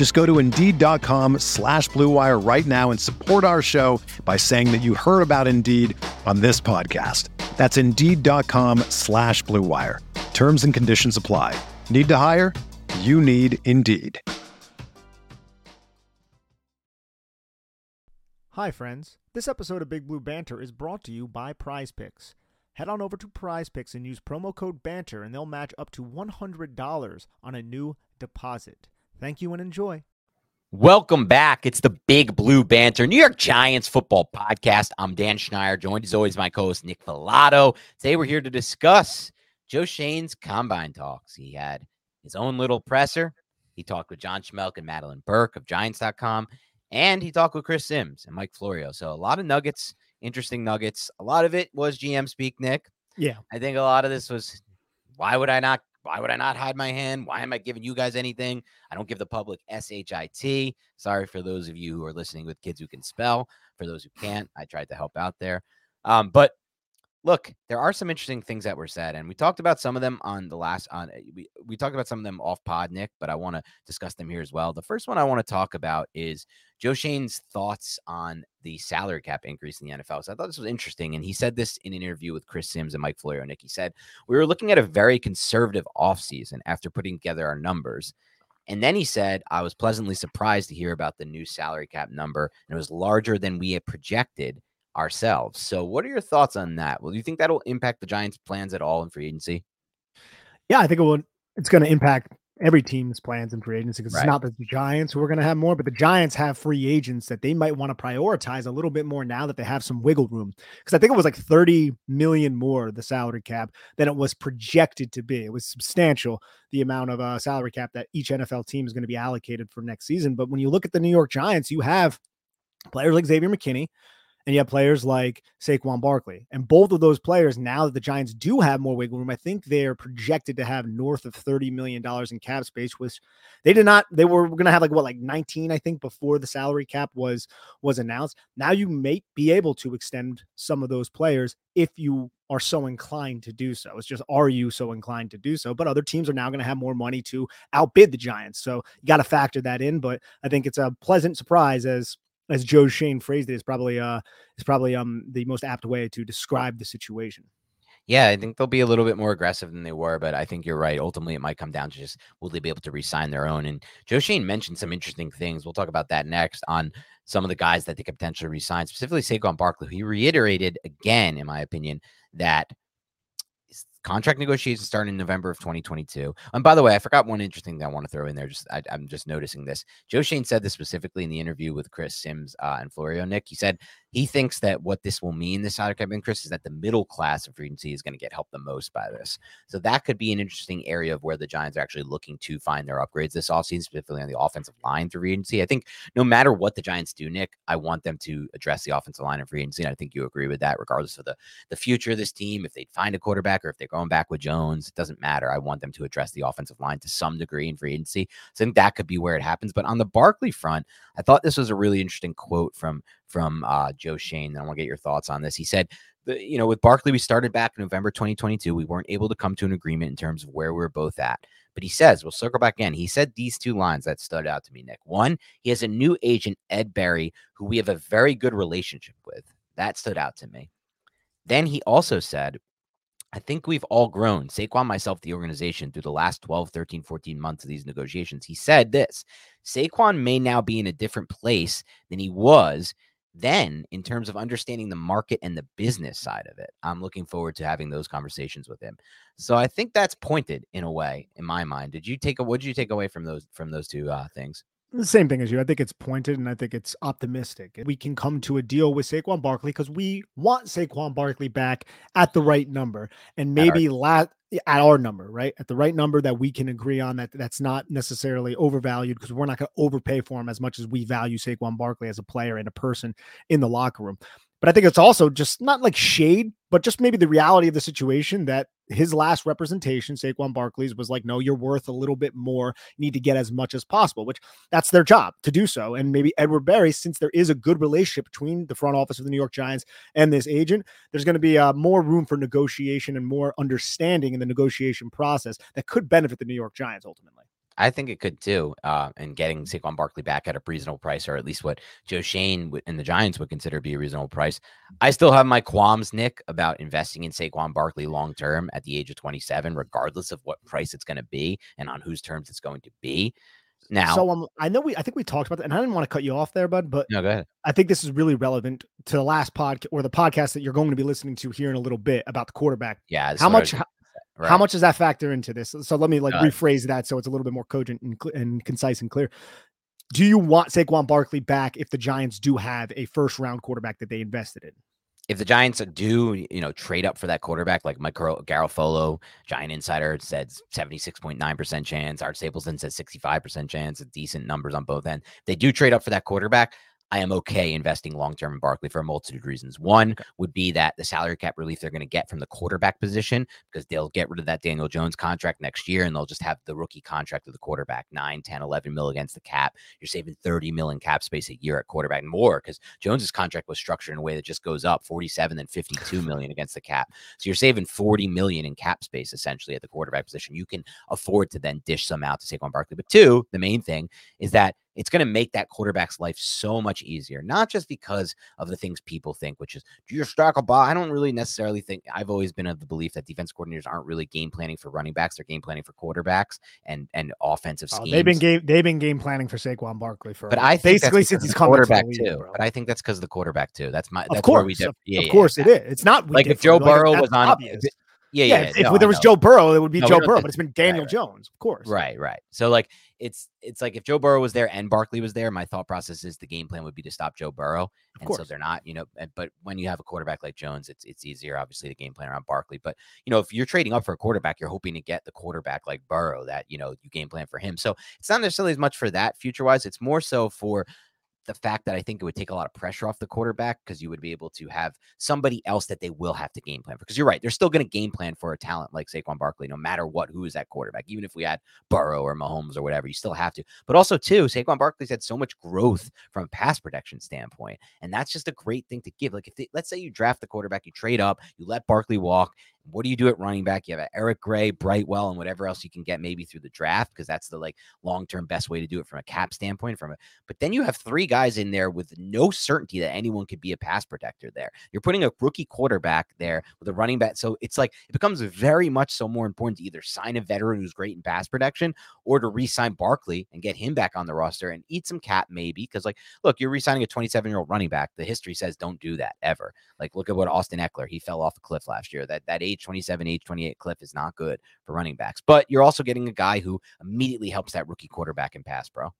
Just go to Indeed.com slash BlueWire right now and support our show by saying that you heard about Indeed on this podcast. That's Indeed.com slash BlueWire. Terms and conditions apply. Need to hire? You need Indeed. Hi, friends. This episode of Big Blue Banter is brought to you by Prize Picks. Head on over to Prize Picks and use promo code BANTER, and they'll match up to $100 on a new deposit. Thank you and enjoy. Welcome back. It's the Big Blue Banter, New York Giants football podcast. I'm Dan Schneider, joined as always my co-host Nick Falato. Today we're here to discuss Joe Schoen's combine talks. He had his own little presser. He talked with John Schmeelk and Madelyn Burke of Giants.com, and he talked with Chris Simms and Mike Florio. So a lot of nuggets, interesting nuggets. A lot of it was GM speak, Nick. Yeah. I think a lot of this was why would I not why would I not hide my hand? Why am I giving you guys anything? I don't give the public SHIT. Sorry for those of you who are listening with kids who can spell. For those who can't, I tried to help out there. Um, but look, there are some interesting things that were said, and we talked about some of them on the last on eh, we, we talked about some of them off pod, Nick, but I want to discuss them here as well. The first one I want to talk about is Joe Schoen's thoughts on the salary cap increase in the NFL. So I thought this was interesting. And he said this in an interview with Chris Simms and Mike Florio. Nick, he said, We were looking at a very conservative offseason after putting together our numbers. And then he said, I was pleasantly surprised to hear about the new salary cap number. And it was larger than we had projected ourselves. So, what are your thoughts on that? Well, do you think that'll impact the Giants' plans at all in free agency? Yeah, I think it will. It's going to impact every team's plans in free agency because Right. it's not the Giants who are going to have more, but the Giants have free agents that they might want to prioritize a little bit more now that they have some wiggle room. Because I think it was like 30 million more the salary cap than it was projected to be. It was substantial the amount of uh, salary cap that each NFL team is going to be allocated for next season. But when you look at the New York Giants, you have players like Xavier McKinney. And you have players like Saquon Barkley. And both of those players, now that the Giants do have more wiggle room, I think they're projected to have north of $30 million in cap space, which they did not, they were to have like what, like 19, I think, before the salary cap was was announced. Now you may be able to extend some of those players if you are so inclined to do so. It's just, are you so inclined to do so? But other teams are now going to have more money to outbid the Giants. So you got to factor that in. But I think it's a pleasant surprise as as Joe Schoen phrased it, is probably uh is probably um the most apt way to describe the situation. Yeah, I think they'll be a little bit more aggressive than they were, but I think you're right. Ultimately, it might come down to just will they be able to re-sign their own? And Joe Schoen mentioned some interesting things. We'll talk about that next on some of the guys that they could potentially re-sign, specifically Saquon Barkley. He reiterated again, in my opinion, that contract negotiations start in November of 2022. And by the way, I forgot one interesting thing I want to throw in there. Just I, I'm just noticing this. Joe Schoen said this specifically in the interview with Chris Simms uh, and Florio Nick. He said he thinks that what this will mean, this salary cap increase, is that the middle class of free agency is going to get helped the most by this. So that could be an interesting area of where the Giants are actually looking to find their upgrades this offseason, specifically on the offensive line through free agency. I think no matter what the Giants do, Nick, I want them to address the offensive line in free agency. And I think you agree with that, regardless of the, the future of this team. If they find a quarterback or if they're going back with Jones, it doesn't matter. I want them to address the offensive line to some degree in free agency. So I think that could be where it happens. But on the Barkley front, I thought this was a really interesting quote from from uh, Joe Schoen. And I want to get your thoughts on this. He said, you know, with Barkley, we started back in November 2022. We weren't able to come to an agreement in terms of where we're both at. But he says, we'll circle back in. He said these two lines that stood out to me, Nick. One, he has a new agent, Ed Berry, who we have a very good relationship with. That stood out to me. Then he also said, I think we've all grown, Saquon, myself, the organization, through the last 12, 13, 14 months of these negotiations. He said this Saquon may now be in a different place than he was then, in terms of understanding the market and the business side of it, I'm looking forward to having those conversations with him. So I think that's pointed in a way, in my mind. Did you take a what did you take away from those from those two uh, things? The same thing as you. I think it's pointed and I think it's optimistic. We can come to a deal with Saquon Barkley because we want Saquon Barkley back at the right number and maybe la- at our number, right? At the right number that we can agree on that that's not necessarily overvalued because we're not going to overpay for him as much as we value Saquon Barkley as a player and a person in the locker room. But I think it's also just not like shade, but just maybe the reality of the situation that his last representation, Saquon Barkley's, was like, no, you're worth a little bit more. You need to get as much as possible, which that's their job to do so. And maybe Edward Berry, since there is a good relationship between the front office of the New York Giants and this agent, there's going to be uh, more room for negotiation and more understanding in the negotiation process that could benefit the New York Giants ultimately. I think it could too. Uh, and getting Saquon Barkley back at a reasonable price, or at least what Joe Schoen and the Giants would consider to be a reasonable price. I still have my qualms, Nick, about investing in Saquon Barkley long term at the age of 27, regardless of what price it's going to be and on whose terms it's going to be. Now, so um, I know we, I think we talked about that, and I didn't want to cut you off there, bud, but no, go ahead. I think this is really relevant to the last podcast or the podcast that you're going to be listening to here in a little bit about the quarterback. Yeah, how much? Right. How much does that factor into this? So let me like uh, rephrase that so it's a little bit more cogent and, and concise and clear. Do you want Saquon Barkley back if the Giants do have a first round quarterback that they invested in? If the Giants do, you know, trade up for that quarterback, like Mike Garafolo, Giant Insider said 76.9% chance. Art Stapleton says 65% chance, decent numbers on both ends. They do trade up for that quarterback. I am okay investing long term in Barkley for a multitude of reasons. One would be that the salary cap relief they're going to get from the quarterback position because they'll get rid of that Daniel Jones contract next year and they'll just have the rookie contract of the quarterback 9, 10, 11 mil against the cap. You're saving 30 mil in cap space a year at quarterback and more because Jones's contract was structured in a way that just goes up 47 and 52 million against the cap. So you're saving 40 million in cap space essentially at the quarterback position. You can afford to then dish some out to Saquon Barkley. But two, the main thing is that it's going to make that quarterback's life so much easier, not just because of the things people think, which is, do you stack a ball? I don't really necessarily think, I've always been of the belief that defense coordinators aren't really game planning for running backs. They're game planning for quarterbacks and, and offensive schemes. Oh, they've been game, they've been game planning for Saquon Barkley for, but I basically since he's quarterback league, too. Bro. But I think that's because of the quarterback too. That's my, that's of course, we did, of, yeah, of course yeah. it is. It's not like if Joe Burrow was on, obvious. Yeah, yeah. yeah if, no, if there was Joe Burrow, it would be no, Joe Burrow, but it's been Daniel right, Jones, of course. Right, right. So like it's it's like if Joe Burrow was there and Barkley was there, my thought process is the game plan would be to stop Joe Burrow. And so they're not, you know, eh, but when you have a quarterback like Jones, it's it's easier, obviously, the game plan around Barkley. But you know, if you're trading up for a quarterback, you're hoping to get the quarterback like Burrow that, you know, you game plan for him. So it's not necessarily as much for that future wise. It's more so for the fact that I think it would take a lot of pressure off the quarterback because you would be able to have somebody else that they will have to game plan for. Because you're right, they're still going to game plan for a talent like Saquon Barkley, no matter what, who is that quarterback. Even if we had Burrow or Mahomes or whatever, you still have to. But also, too, Saquon Barkley's had so much growth from a pass protection standpoint. And that's just a great thing to give. Like, if they, let's say you draft the quarterback, you trade up, you let Barkley walk, what do you do at running back? You have Eric Gray, Brightwell, and whatever else you can get maybe through the draft because that's the like long term best way to do it from a cap standpoint. From a, but then you have three guys in there with no certainty that anyone could be a pass protector. There, you're putting a rookie quarterback there with a running back, so it's like it becomes very much so more important to either sign a veteran who's great in pass protection or to re-sign Barkley and get him back on the roster and eat some cap maybe because like look, you're re-signing a 27 year old running back. The history says don't do that ever. Like look at what Austin Ekeler he fell off a cliff last year. That that age age 27, age 28 cliff is not good for running backs. But you're also getting a guy who immediately helps that rookie quarterback in pass, bro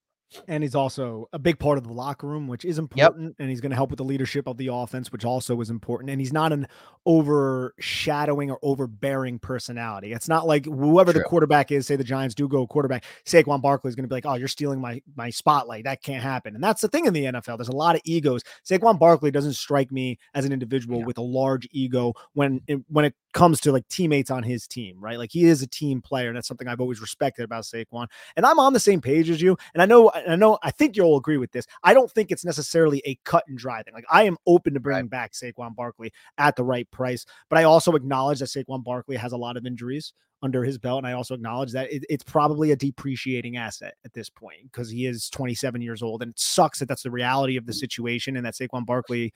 and he's also a big part of the locker room, which is important. Yep. And he's going to help with the leadership of the offense, which also is important. And he's not an overshadowing or overbearing personality. It's not like whoever True. the quarterback is, say the Giants do go quarterback, Saquon Barkley is going to be like, "Oh, you're stealing my my spotlight. That can't happen." And that's the thing in the NFL. There's a lot of egos. Saquon Barkley doesn't strike me as an individual yeah. with a large ego when it, when it comes to like teammates on his team, right? Like he is a team player. And that's something I've always respected about Saquon. And I'm on the same page as you. And I know I know I think you'll agree with this. I don't think it's necessarily a cut and dry thing. Like I am open to bringing right. back Saquon Barkley at the right price, but I also acknowledge that Saquon Barkley has a lot of injuries under his belt. And I also acknowledge that it, it's probably a depreciating asset at this point because he is 27 years old. And it sucks that that's the reality of the mm. situation and that Saquon Barkley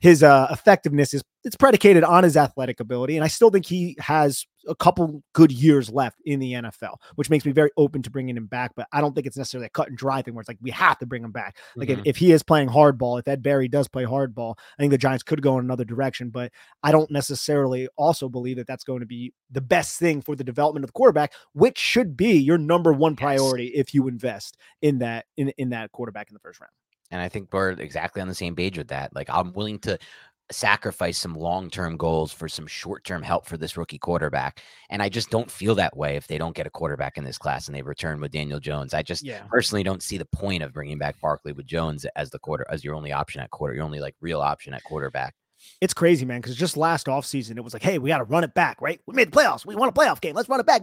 his uh, effectiveness is it's predicated on his athletic ability, and I still think he has a couple good years left in the NFL, which makes me very open to bringing him back. But I don't think it's necessarily a cut and dry thing where it's like we have to bring him back. Like mm-hmm. if, if he is playing hardball, if Ed Berry does play hardball, I think the Giants could go in another direction. But I don't necessarily also believe that that's going to be the best thing for the development of the quarterback, which should be your number one priority yes. if you invest in that in in that quarterback in the first round. And I think we're exactly on the same page with that. Like I'm willing to sacrifice some long-term goals for some short-term help for this rookie quarterback. And I just don't feel that way if they don't get a quarterback in this class and they return with Daniel Jones. I just yeah. personally don't see the point of bringing back Barkley with Jones as the quarter as your only option at quarter, your only like real option at quarterback. It's crazy, man, because just last offseason, it was like, hey, we got to run it back, right? We made the playoffs. We won a playoff game. Let's run it back.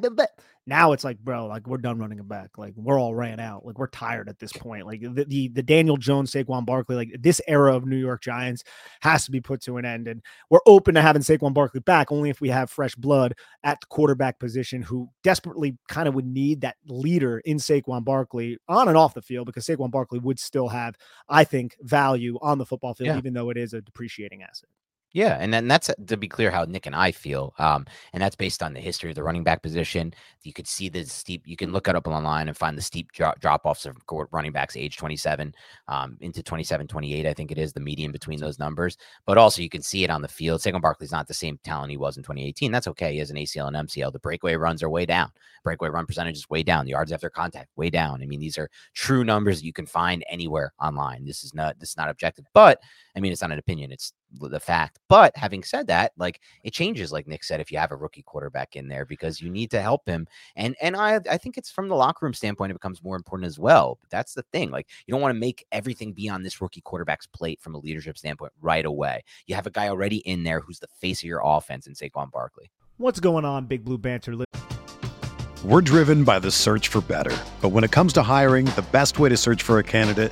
Now it's like, bro, like we're done running it back. Like we're all ran out. Like we're tired at this point. Like the the, the Daniel Jones, Saquon Barkley, like this era of New York Giants has to be put to an end. And we're open to having Saquon Barkley back only if we have fresh blood at the quarterback position who desperately kind of would need that leader in Saquon Barkley on and off the field because Saquon Barkley would still have, I think, value on the football field, yeah. even though it is a depreciating asset. Yeah, and then that's uh, to be clear how Nick and I feel, um, and that's based on the history of the running back position. You could see the steep. You can look it up online and find the steep drop, drop offs of running backs age 27 um, into 27, 28. I think it is the median between those numbers. But also you can see it on the field. Saquon Barkley's not the same talent he was in 2018. That's okay. He has an ACL and MCL. The breakaway runs are way down. Breakaway run percentage is way down. The yards after contact way down. I mean, these are true numbers that you can find anywhere online. This is not this is not objective, but I mean, it's not an opinion. It's the fact. But having said that, like it changes, like Nick said, if you have a rookie quarterback in there because you need to help him. And and I I think it's from the locker room standpoint, it becomes more important as well. But that's the thing. Like you don't want to make everything be on this rookie quarterback's plate from a leadership standpoint right away. You have a guy already in there who's the face of your offense in Saquon Barkley. What's going on, Big Blue Banter? We're driven by the search for better. But when it comes to hiring, the best way to search for a candidate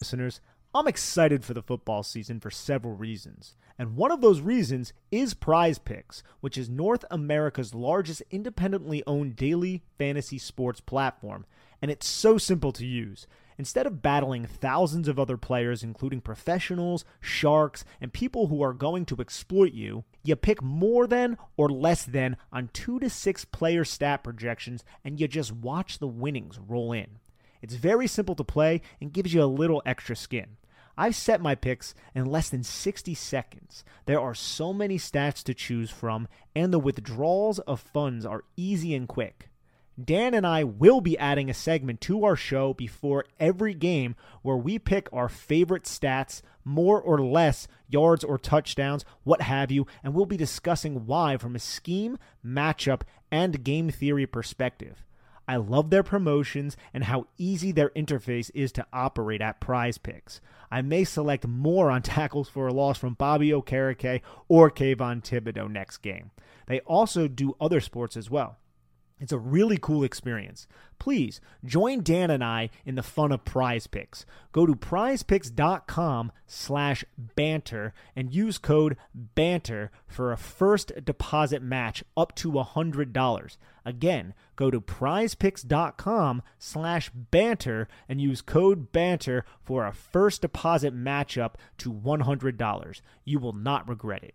listeners, I'm excited for the football season for several reasons. And one of those reasons is Prize Picks, which is North America's largest independently owned daily fantasy sports platform. And it's so simple to use. Instead of battling thousands of other players, including professionals, sharks, and people who are going to exploit you, you pick more than or less than on two to six player stat projections and you just watch the winnings roll in. It's very simple to play and gives you a little extra skin. I've set my picks in less than 60 seconds. There are so many stats to choose from, and the withdrawals of funds are easy and quick. Dan and I will be adding a segment to our show before every game where we pick our favorite stats, more or less yards or touchdowns, what have you, and we'll be discussing why from a scheme, matchup, and game theory perspective. I love their promotions and how easy their interface is to operate at prize picks. I may select more on tackles for a loss from Bobby Okereke or Kayvon Thibodeaux next game. They also do other sports as well. It's a really cool experience. Please join Dan and I in the fun of prize picks. Go to prizepicks.com slash banter and use code banter for a first deposit match up to $100. Again, go to prizepicks.com slash banter and use code banter for a first deposit match up to $100. You will not regret it.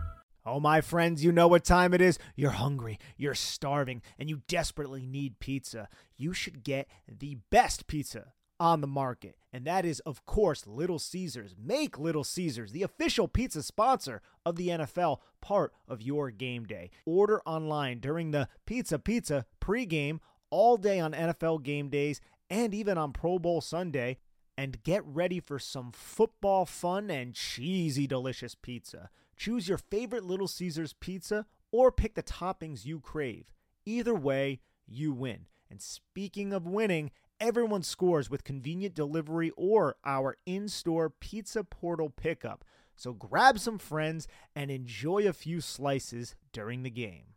Oh, my friends, you know what time it is. You're hungry, you're starving, and you desperately need pizza. You should get the best pizza on the market. And that is, of course, Little Caesars. Make Little Caesars the official pizza sponsor of the NFL part of your game day. Order online during the Pizza Pizza pregame all day on NFL game days and even on Pro Bowl Sunday. And get ready for some football fun and cheesy, delicious pizza. Choose your favorite Little Caesars pizza or pick the toppings you crave. Either way, you win. And speaking of winning, everyone scores with convenient delivery or our in store pizza portal pickup. So grab some friends and enjoy a few slices during the game.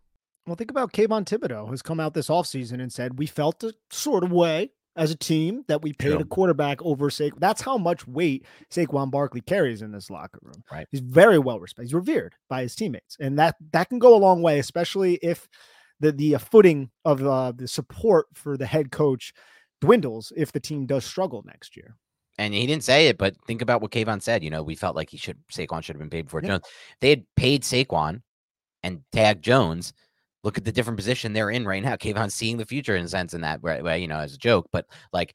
Well, think about Kayvon Thibodeaux, who's come out this offseason and said, We felt a sort of way as a team that we paid Sure. a quarterback over Saquon. That's how much weight Saquon Barkley carries in this locker room. Right. He's very well respected. He's revered by his teammates, and that that can go a long way, especially if the the uh, footing of uh, the support for the head coach dwindles if the team does struggle next year. And he didn't say it, but think about what Kayvon said. You know, we felt like he should Saquon should have been paid before Yeah. Jones. They had paid Saquon and tagged Jones. Look at the different position they're in right now. Kayvon's seeing the future in a sense in that way, you know, as a joke, but like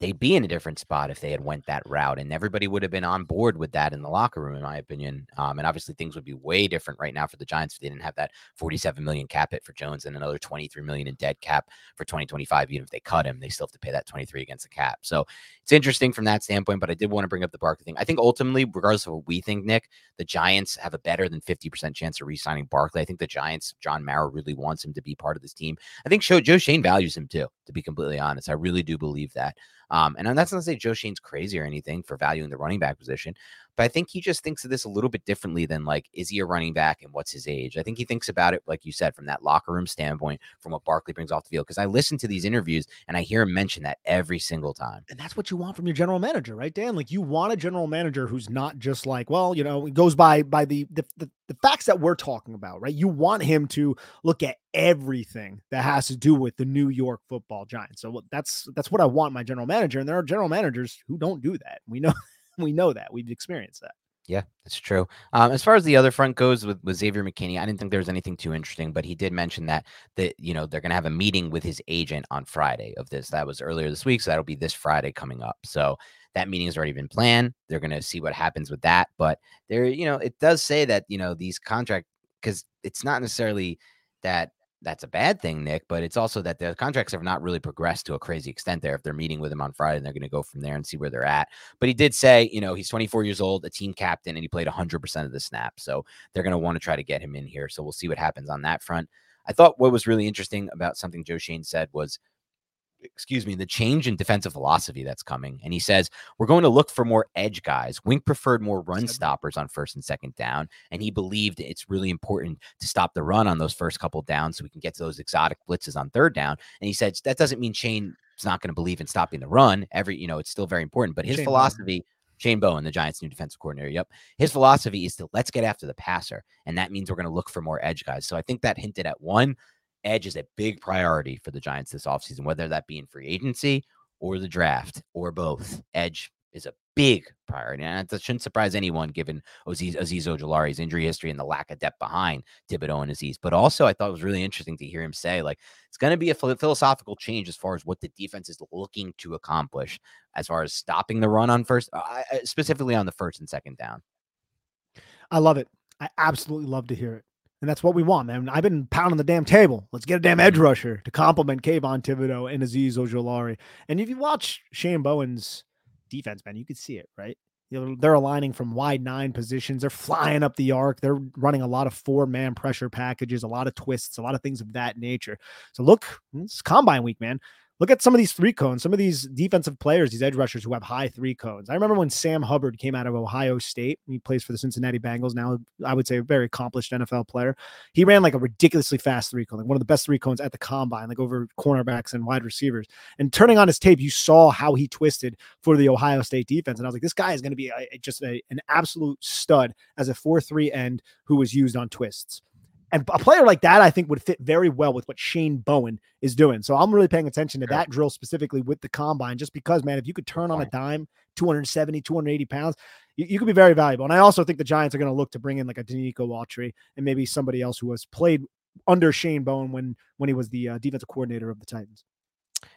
they'd be in a different spot if they had went that route, and everybody would have been on board with that in the locker room, in my opinion. Um, and obviously things would be way different right now for the Giants if they didn't have that 47 million cap hit for Jones and another 23 million in dead cap for 2025. Even if they cut him, they still have to pay that 23 against the cap. So it's interesting from that standpoint. But I did want to bring up the Barkley thing. I think ultimately, regardless of what we think, Nick, the Giants have a better than 50% chance of re-signing Barkley. I think the Giants, John Mara really wants him to be part of this team. I think Joe, Joe Schoen values him too, to be completely honest. I really do believe that. Um, and that's not to say Joe Schoen's crazy or anything for valuing the running back position, but I think he just thinks of this a little bit differently than like, is he a running back and what's his age? I think he thinks about it, like you said, from that locker room standpoint, from what Barkley brings off the field. Because I listen to these interviews and I hear him mention that every single time. And that's what you want from your general manager, right, Dan? Like you want a general manager who's not just like, well, you know, it goes by by the the, the, the facts that we're talking about, right? You want him to look at everything that has to do with the New York Football Giants. So that's that's what I want my general manager, and there are general managers who don't do that. We know we know that we've experienced that. Yeah, that's true. Um, as far as the other front goes with, with Xavier McKinney, I didn't think there was anything too interesting, but he did mention that that you know they're going to have a meeting with his agent on Friday of this. That was earlier this week, so that'll be this Friday coming up. So that meeting has already been planned. They're going to see what happens with that, but there, you know, it does say that you know these contract because it's not necessarily that that's a bad thing, Nick, but it's also that the contracts have not really progressed to a crazy extent there. If they're meeting with him on Friday, and they're going to go from there and see where they're at. But he did say, you know, he's 24 years old, a team captain, and he played 100% of the snaps. So they're going to want to try to get him in here. So we'll see what happens on that front. I thought what was really interesting about something Joe Schoen said was, excuse me, the change in defensive philosophy that's coming. And he says, we're going to look for more edge guys. Wink preferred more run stoppers on first and second down. And he believed it's really important to stop the run on those first couple downs so we can get to those exotic blitzes on third down. And he said, that doesn't mean Shane is not going to believe in stopping the run. Every, you know, it's still very important, but his Shane Bowen. philosophy, Shane Bowen, the Giants' new defensive coordinator. Yep. His philosophy is to let's get after the passer. And that means we're going to look for more edge guys. So I think that hinted at one, edge is a big priority for the Giants this offseason, whether that be in free agency or the draft or both. Edge is a big priority. And that shouldn't surprise anyone given Azeez, Azeez Ojulari's injury history and the lack of depth behind Thibodeaux and Azeez. But also, I thought it was really interesting to hear him say, like, it's going to be a phil- philosophical change as far as what the defense is looking to accomplish, as far as stopping the run on first, uh, specifically on the first and second down. I love it. I absolutely love to hear it. And that's what we want, man. I've been pounding the damn table. Let's get a damn edge rusher to complement Kayvon Thibodeaux and Azeez Ojulari. And if you watch Shane Bowen's defense, man, you can see it, right? You know, they're aligning from wide nine positions. They're flying up the arc. They're running a lot of four man pressure packages, a lot of twists, a lot of things of that nature. So look, it's combine week, man look at some of these three cones, some of these defensive players, these edge rushers who have high three cones. I remember when Sam Hubbard came out of Ohio State. He plays for the Cincinnati Bengals now. I would say a very accomplished NFL player. He ran like a ridiculously fast three cone, like one of the best three cones at the combine, like over cornerbacks and wide receivers. And turning on his tape, you saw how he twisted for the Ohio State defense. And I was like, this guy is going to be a, just a, an absolute stud as a 4 3 end who was used on twists. And a player like that, I think, would fit very well with what Shane Bowen is doing. So I'm really paying attention to that drill specifically with the combine, just because, man, if you could turn on a dime, 270, 280 pounds, you, you could be very valuable. And I also think the Giants are going to look to bring in like a Denico Autry and maybe somebody else who has played under Shane Bowen when when he was the uh, defensive coordinator of the Titans.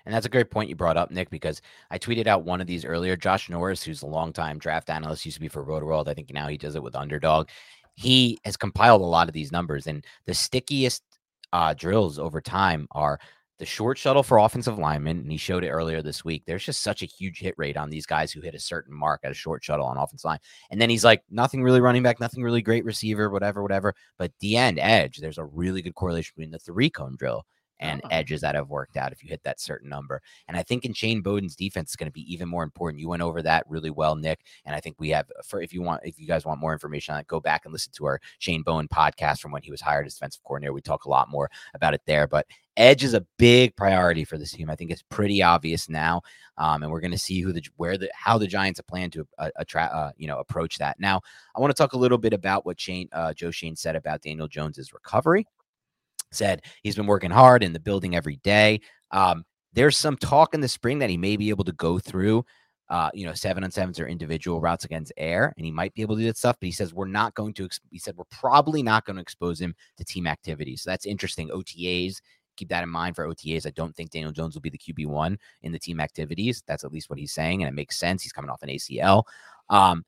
And that's a great point you brought up, Nick, because I tweeted out one of these earlier. Josh Norris, who's a longtime draft analyst, used to be for Roto-World. I think now he does it with Underdog he has compiled a lot of these numbers, and the stickiest uh, drills over time are the short shuttle for offensive linemen, and he showed it earlier this week. There's just such a huge hit rate on these guys who hit a certain mark at a short shuttle on offensive line. And then he's like, nothing really running back, nothing really great receiver, whatever, whatever. But the end edge, there's a really good correlation between the three cone drill and oh. edges that have worked out if you hit that certain number. And I think in Shane Bowen's defense is going to be even more important. You went over that really well, Nick. And I think we have for if you want, if you guys want more information on it, go back and listen to our Shane Bowen podcast from when he was hired as defensive coordinator. We talk a lot more about it there. But edge is a big priority for this team. I think it's pretty obvious now, um, and we're going to see who the where the how the Giants plan to uh, attract, uh, you know, approach that. Now, I want to talk a little bit about what Shane uh, Joe Schoen said about Daniel Jones's recovery said he's been working hard in the building every day. Um, there's some talk in the spring that he may be able to go through, uh, you know, seven on sevens or individual routes against air, and he might be able to do that stuff. But he says we're not going to. he said we're probably not going to expose him to team activities. So that's interesting. OTAs. Keep that in mind for OTAs. I don't think Daniel Jones will be the QB one in the team activities. That's at least what he's saying, and it makes sense. He's coming off an ACL. Um,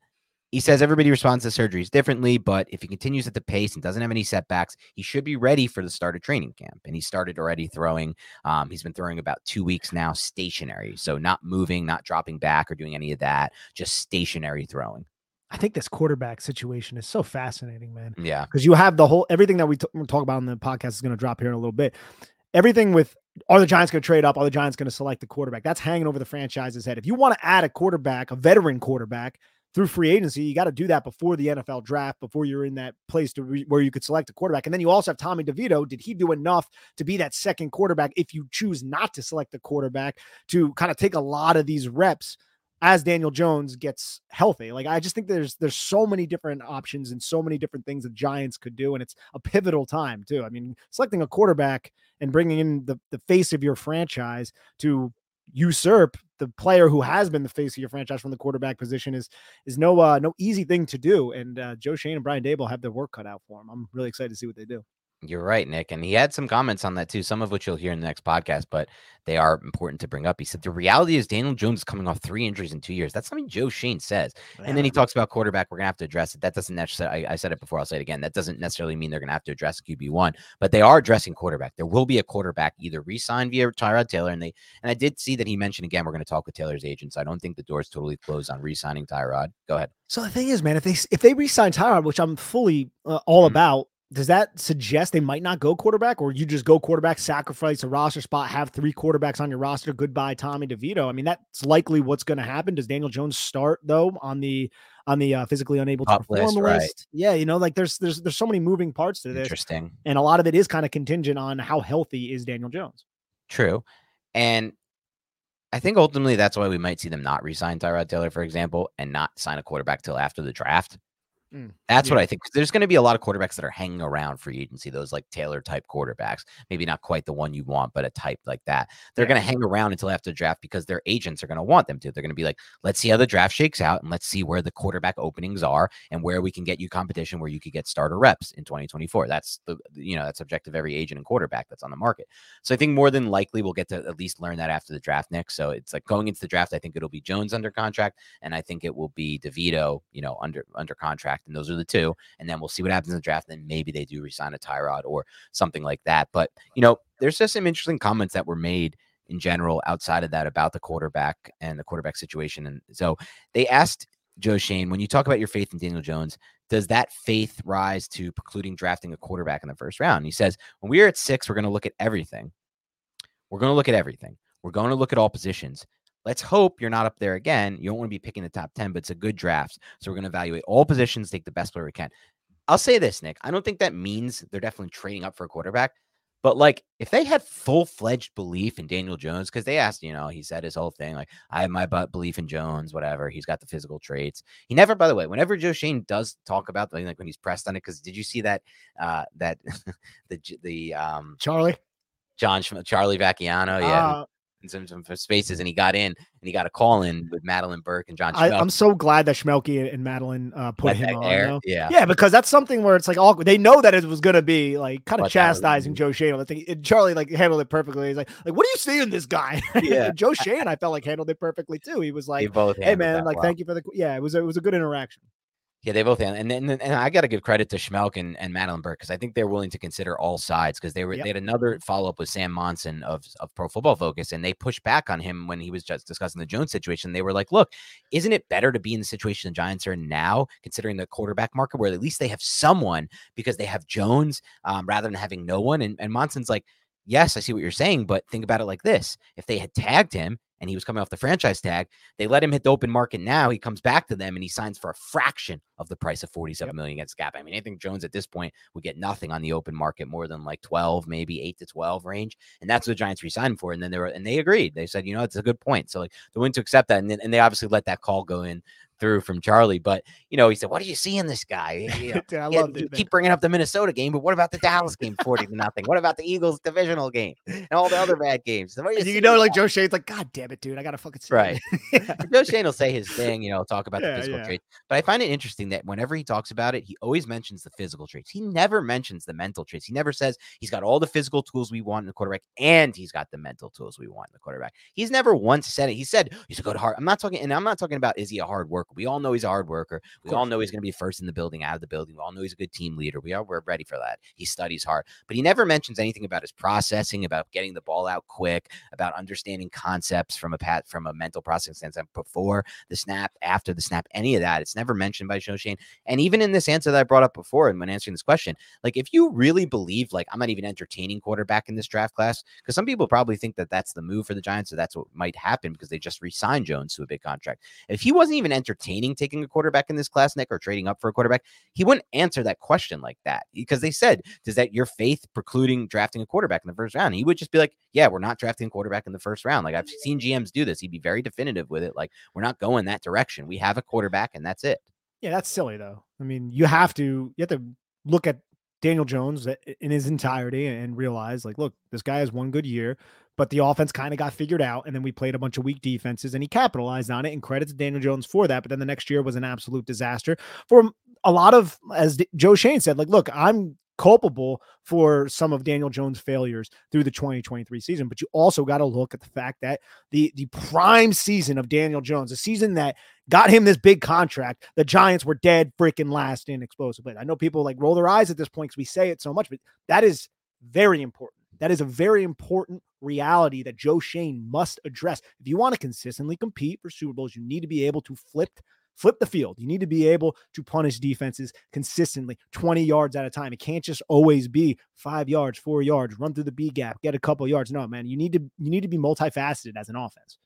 he says everybody responds to surgeries differently, but if he continues at the pace and doesn't have any setbacks, he should be ready for the start of training camp. And he started already throwing. Um, he's been throwing about two weeks now, stationary. So not moving, not dropping back or doing any of that, just stationary throwing. I think this quarterback situation is so fascinating, man. Yeah. Because you have the whole everything that we t- talk about in the podcast is going to drop here in a little bit. Everything with are the Giants going to trade up? Are the Giants going to select the quarterback? That's hanging over the franchise's head. If you want to add a quarterback, a veteran quarterback, through free agency. You got to do that before the NFL draft, before you're in that place to re- where you could select a quarterback. And then you also have Tommy DeVito. Did he do enough to be that second quarterback if you choose not to select the quarterback to kind of take a lot of these reps? as Daniel Jones gets healthy. Like I just think there's there's so many different options and so many different things the Giants could do and it's a pivotal time too. I mean, selecting a quarterback and bringing in the the face of your franchise to usurp the player who has been the face of your franchise from the quarterback position is is no uh, no easy thing to do. And uh, Joe Schoen and Brian Daboll have their work cut out for him. I'm really excited to see what they do. You're right, Nick. And he had some comments on that too, some of which you'll hear in the next podcast, but they are important to bring up. He said the reality is Daniel Jones is coming off three injuries in two years. That's something Joe Schoen says. Yeah. And then he talks about quarterback. We're gonna have to address it. That doesn't necessarily I, I said it before, I'll say it again. That doesn't necessarily mean they're gonna have to address QB one, but they are addressing quarterback. There will be a quarterback either re-signed via Tyrod Taylor, and they and I did see that he mentioned again, we're gonna talk with Taylor's agent. So I don't think the door is totally closed on re-signing Tyrod. Go ahead. So the thing is, man, if they if they re-sign Tyrod, which I'm fully uh, all mm-hmm. about, does that suggest they might not go quarterback or you just go quarterback, sacrifice a roster spot, have three quarterbacks on your roster? Goodbye, Tommy DeVito. I mean, that's likely what's going to happen. Does Daniel Jones start though on the on the uh, physically unable to perform list, list? Right. Yeah, you know, like there's there's there's so many moving parts to this. Interesting. And a lot of it is kind of contingent on how healthy is Daniel Jones. True. And I think ultimately that's why we might see them not resign Tyrod Taylor, for example, and not sign a quarterback till after the draft Mm, that's yeah. what I think. There's going to be a lot of quarterbacks that are hanging around free agency, those like Taylor type quarterbacks. Maybe not quite the one you want, but a type like that. They're yeah. going to hang around until after the draft because their agents are going to want them to. They're going to be like, let's see how the draft shakes out and let's see where the quarterback openings are and where we can get you competition where you could get starter reps in 2024. That's the, you know, that's objective every agent and quarterback that's on the market. So I think more than likely we'll get to at least learn that after the draft, Nick. So it's like going into the draft, I think it'll be Jones under contract and I think it will be DeVito, you know, under under contract contract, and those are the two. And then we'll see what happens in the draft. And maybe they do resign a Tyrod or something like that. But you know, there's just some interesting comments that were made in general outside of that about the quarterback and the quarterback situation. And so they asked Joe Schoen, when you talk about your faith in Daniel Jones, does that faith rise to precluding drafting a quarterback in the first round? he says, when we are at six, we're going to look at everything. We're going to look at everything. We're going to look at all positions. Let's hope you're not up there again. You don't want to be picking the top 10, but it's a good draft. So we're going to evaluate all positions, take the best player we can. I'll say this, Nick. I don't think that means they're definitely trading up for a quarterback. But like, if they had full fledged belief in Daniel Jones, because they asked, you know, he said his whole thing, like, I have my belief in Jones, whatever. He's got the physical traits. He never, by the way, whenever Joe Schoen does talk about, like, when he's pressed on it, because did you see that, uh, that the the um Charlie, John Charlie Vacchiano, yeah, uh, some, some spaces, and he got in and he got a call in with Madelyn Burke and John. I, am so glad that Schmeelk and Madelyn uh, put Let him on. air, yeah. yeah, because that's something where it's like awkward. they know that it was going to be like kind of But that was- chastising Joe Schoen. I think and Charlie like handled it perfectly. He's like, like, what are you seeing this guy? Yeah. Joe Schoen, I felt like handled it perfectly too. He was like, hey man, like well. thank you for the yeah. It was it was a good interaction. Yeah, they both and and, and, I got to give credit to Schmeelk and, and Madelyn Burke because I think they're willing to consider all sides because they were Yep. they had another follow up with Sam Monson of of Pro Football Focus and they pushed back on him when he was just discussing the Jones situation. They were like, "Look, isn't it better to be in the situation the Giants are in now, considering the quarterback market, where at least they have someone because they have Jones um, rather than having no one?" And and Monson's like, "Yes, I see what you're saying, but think about it like this: if they had tagged him." And he was coming off the franchise tag. They let him hit the open market now. He comes back to them and he signs for a fraction of the price of forty-seven million against cap. I mean, I think Jones at this point would get nothing on the open market more than like 12, maybe 8 to 12 range. And that's what the Giants re-signed for. And then they were and they agreed. They said, you know, it's a good point. So like they're willing to accept that. And then and they obviously let that call go in through from Charlie. But you know, he said, What do you see in this guy? You know, Dude, I yeah, loved you keep bringing up the Minnesota game, but what about the Dallas game, 40 to nothing? What about the Eagles divisional game and all the other bad games? And you know, like guy?" Joe Schoen's like, God damn it, dude, I gotta fucking see it." Right. Yeah. Joe Schoen will say his thing, you know, talk about Yeah, the physical traits. But I find it interesting that whenever he talks about it, he always mentions the physical traits. He never mentions the mental traits. He never says he's got all the physical tools we want in the quarterback and he's got the mental tools we want in the quarterback. He's never once said it. He said he's a good heart. I'm not talking, and I'm not talking about is he a hard worker. We all know he's a hard worker. We all know he's going to be first in the building, out of the building. We all know he's a good team leader. We are we're ready for that. He studies hard, but he never mentions anything about his processing, about getting the ball out quick, about understanding concepts from a pat from a mental processing standpoint before the snap, after the snap, any of that. It's never mentioned by Joe Schoen. And even in this answer that I brought up before, and when answering this question, like if you really believe, like I'm not even entertaining quarterback in this draft class, because some people probably think that that's the move for the Giants, or that's what might happen because they just re-signed Jones to a big contract. If he wasn't even entertaining taking a quarterback in this class, Nick, or trading up for a quarterback, he wouldn't answer that question like that because they said, "Does that your faith precluding drafting a quarterback in the first round?" He would just be like, "Yeah, we're not drafting a quarterback in the first round." Like I've seen GMs do this. He'd be very definitive with it. Like we're not going that direction. We have a quarterback, and that's it. Yeah, that's silly though. I mean, you have to you have to look at Daniel Jones eh, in his entirety and realize like, look, this guy has one good year, but the offense kind of got figured out, and then we played a bunch of weak defenses, and he capitalized on it. And credits to Daniel Jones for that. But then the next year was an absolute disaster for a lot of, as Joe Schoen said, like, look, I'm culpable for some of Daniel Jones' failures through the 2023 season, but you also got to look at the fact that the the prime season of Daniel Jones, a season that got him this big contract. The Giants were dead freaking last in explosive plays. I know people like roll their eyes at this point because we say it so much, but that is very important. That is a very important reality that Joe Schoen must address. If you want to consistently compete for Super Bowls, you need to be able to flip flip the field. You need to be able to punish defenses consistently 20 yards at a time. It can't just always be 5 yards, 4 yards, run through the B gap, get a couple yards. No, man, you need to you need to be multifaceted as an offense.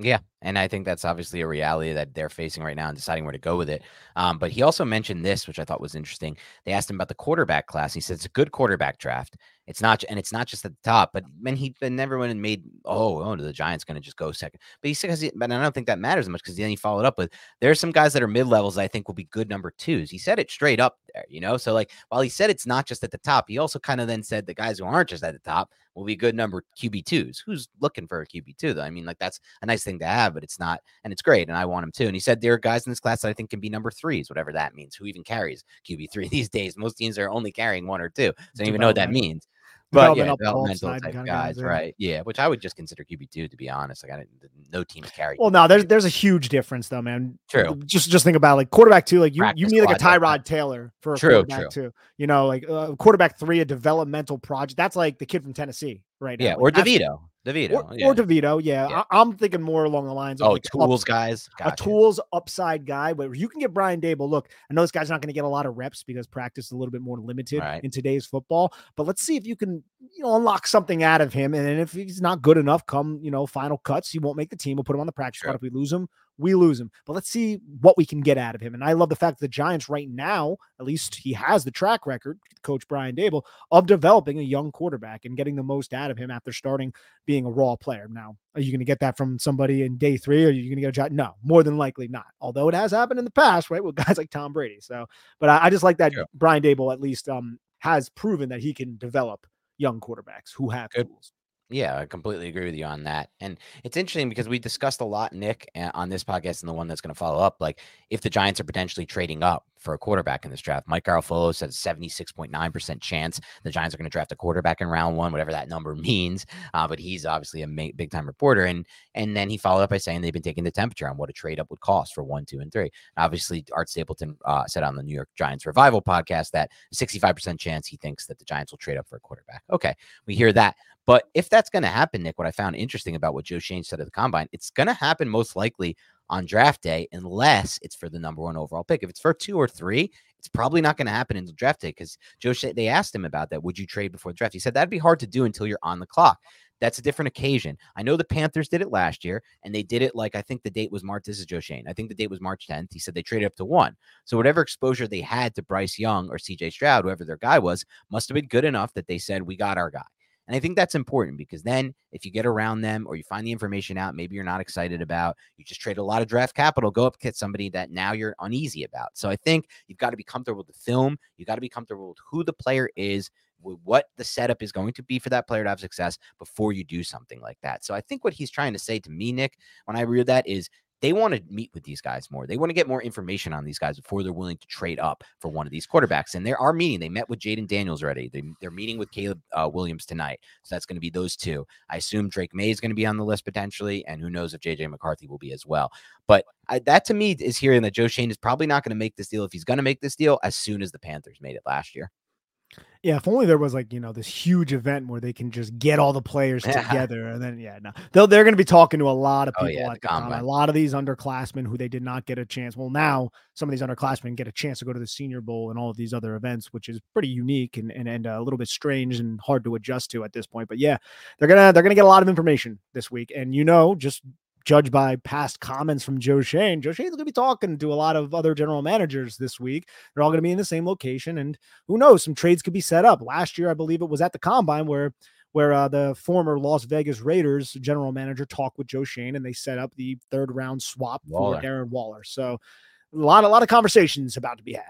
Yeah, and I think that's obviously a reality that they're facing right now and deciding where to go with it. Um, but he also mentioned this, which I thought was interesting. They asked him about the quarterback class. He said it's a good quarterback draft. It's not, and it's not just at the top, but when he then everyone had made, oh, oh, the Giants going to just go second. But he says, but I don't think that matters as much because then he followed up with, there's some guys that are mid levels I think will be good number twos. He said it straight up there, you know. So like, while he said it's not just at the top, he also kind of then said the guys who aren't just at the top will be good number QB twos. Who's looking for a QB two though? I mean, like that's a nice thing to have, but it's not, and it's great, and I want him too. And he said there are guys in this class that I think can be number threes, whatever that means. Who even carries QB three these days? Most teams are only carrying one or two. So I don't even know what that means. But yeah, Development up the ball developmental type guys, guys, yeah. right? Yeah, which I would just consider QB two to be honest. Like I didn't, no teams carry. Well, no, there's there's a huge difference though, man. True. Just just think about like quarterback two, like you you Practice need like a Tyrod Taylor for a True, quarterback two. You know, like uh, quarterback three, a developmental project. That's like the kid from Tennessee, right? yeah, now. or Like, that's- Devito, Devito, Or, yeah. or DeVito, yeah. Yeah. I, am thinking more along the lines of oh, like tools ups- guys, a tools upside guy where you can get Brian Daboll. Look, I know this guy's not going to get a lot of reps because practice is a little bit more limited Right. in today's football. But let's see if you can, you know, unlock something out of him. And then if he's not good enough, come you know final cuts, he won't make the team. We'll put him on the practice squad. If we lose him, we lose him. But let's see what we can get out of him. And I love the fact that the Giants right now, at least he has the track record, Coach Brian Daboll, of developing a young quarterback and getting the most out of him after starting being a raw player. Now, are you going to get that from somebody in day three? Or are you going to get a job? No, more than likely not. Although it has happened in the past, right, with guys like Tom Brady. So, but I, I just like that Sure. Brian Daboll at least um has proven that he can develop young quarterbacks who have Good. tools. Yeah, I completely agree with you on that. And it's interesting because we discussed a lot, Nick, on this podcast and the one that's going to follow up. Like, if the Giants are potentially trading up for a quarterback in this draft, Mike Garafolo said 76.9% chance the Giants are going to draft a quarterback in round one, whatever that number means. Uh, but he's obviously a ma- big time reporter. And and then he followed up by saying they've been taking the temperature on what a trade up would cost for one, two, and three. And obviously, Art Stapleton uh, said on the New York Giants Revival podcast that 65% chance he thinks that the Giants will trade up for a quarterback. Okay, we hear that. But if that's going to happen, Nick, what I found interesting about what Joe Schoen said at the combine, it's going to happen most likely on draft day, unless it's for the number one overall pick. If it's for two or three, it's probably not going to happen until draft day because Joe they asked him about that. Would you trade before the draft? He said that'd be hard to do until you're on the clock. That's a different occasion. I know the Panthers did it last year, and they did it like I think the date was March. This is Joe Schoen. I think the date was March 10th. He said they traded up to one. So whatever exposure they had to Bryce Young or CJ Stroud, whoever their guy was, must have been good enough that they said we got our guy. And I think that's important because then if you get around them or you find the information out, maybe you're not excited about, you just trade a lot of draft capital, go up get somebody that now you're uneasy about. So I think you've got to be comfortable with the film. You've got to be comfortable with who the player is, what the setup is going to be for that player to have success before you do something like that. So I think what he's trying to say to me, Nick, when I read that is they want to meet with these guys more. They want to get more information on these guys before they're willing to trade up for one of these quarterbacks. And they are meeting. They met with Jayden Daniels already. They, they're meeting with Caleb uh, Williams tonight. So that's going to be those two. I assume Drake Maye is going to be on the list potentially. And who knows if JJ McCarthy will be as well. But I, that to me is hearing that Joe Schoen is probably not going to make this deal if he's going to make this deal as soon as the Panthers made it last year. Yeah, if only there was like you know this huge event where they can just get all the players Yeah. together, and then yeah, no, they'll they're going to be talking to a lot of Oh, people yeah, at the the combine. combine. A lot of these underclassmen who they did not get a chance. Well, now some of these underclassmen get a chance to go to the Senior Bowl and all of these other events, which is pretty unique and and, and a little bit strange and hard to adjust to at this point. But yeah, they're gonna they're gonna get a lot of information this week, and you know just. Judged by past comments from Joe Schoen, Joe Schoen's going to be talking to a lot of other general managers this week. They're all going to be in the same location, and who knows some trades could be set up last year i believe it was at the combine where where uh, the former las vegas raiders general manager talked with joe schoen and they set up the third round swap Waller. for darren waller so a lot a lot of conversations about to be had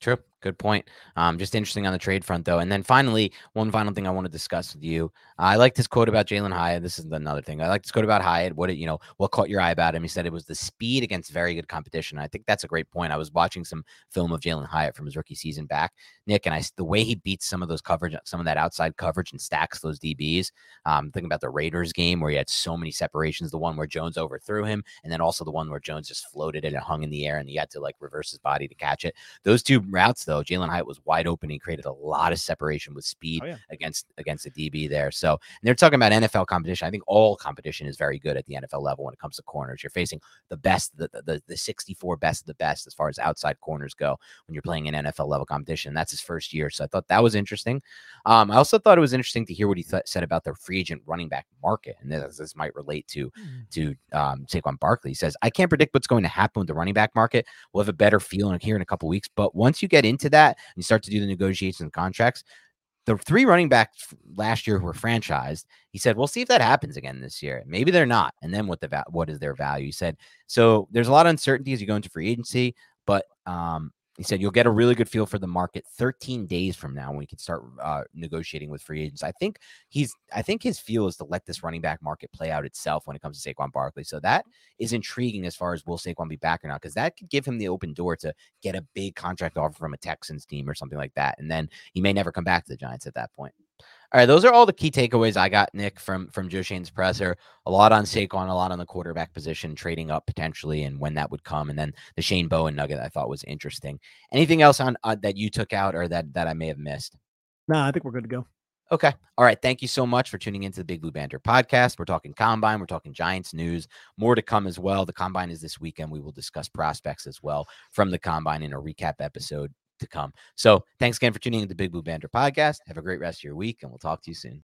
True. Good point. Um, just interesting on the trade front, though. And then finally, one final thing I want to discuss with you. I like this quote about Jalin Hyatt. This is another thing. I like this quote about Hyatt. What it, you know, what caught your eye about him? He said it was the speed against very good competition. I think that's a great point. I was watching some film of Jalin Hyatt from his rookie season back, Nick, and I the way he beats some of those coverage, some of that outside coverage, and stacks those DBs. Um, thinking about the Raiders game where he had so many separations. The one where Jones overthrew him, and then also the one where Jones just floated it and hung in the air, and he had to like reverse his body to catch it. Those two routes, though, Jalin Hyatt was wide open. He created a lot of separation with speed Oh, yeah. against against the DB there. So and they're talking about NFL competition. I think all competition is very good at the NFL level when it comes to corners. You're facing the best, the the, the 64 best of the best as far as outside corners go when you're playing an NFL level competition. That's his first year, so I thought that was interesting. Um, I also thought it was interesting to hear what he th- said about the free agent running back market, and this, this might relate to to um, Saquon Barkley. He says, I can't predict what's going to happen with the running back market. We'll have a better feel in here in a couple weeks. But once you get into that and you start to do the negotiations and contracts, the three running backs last year who were franchised, he said, "We'll see if that happens again this year. Maybe they're not, and then what the va- what is their value?" He said, "So there's a lot of uncertainty as you go into free agency, but um, he said you'll get a really good feel for the market 13 days from now when we can start uh, negotiating with free agents. I think he's I think his feel is to let this running back market play out itself when it comes to Saquon Barkley. So that is intriguing as far as will Saquon be back or not, because that could give him the open door to get a big contract offer from a Texans team or something like that, and then he may never come back to the Giants at that point. All right, those are all the key takeaways I got, Nick, from from Joe Schoen's presser. A lot on Saquon, a lot on the quarterback position, trading up potentially, and when that would come, and then the Shane Bowen nugget I thought was interesting. Anything else on uh, that you took out or that that I may have missed? No, I think we're good to go. Okay. All right. Thank you so much for tuning into the Big Blue Banter podcast. We're talking combine. We're talking Giants news. More to come as well. The combine is this weekend. We will discuss prospects as well from the combine in a recap episode to come. So thanks again for tuning in to the Big Blue Banter podcast. Have a great rest of your week, and we'll talk to you soon.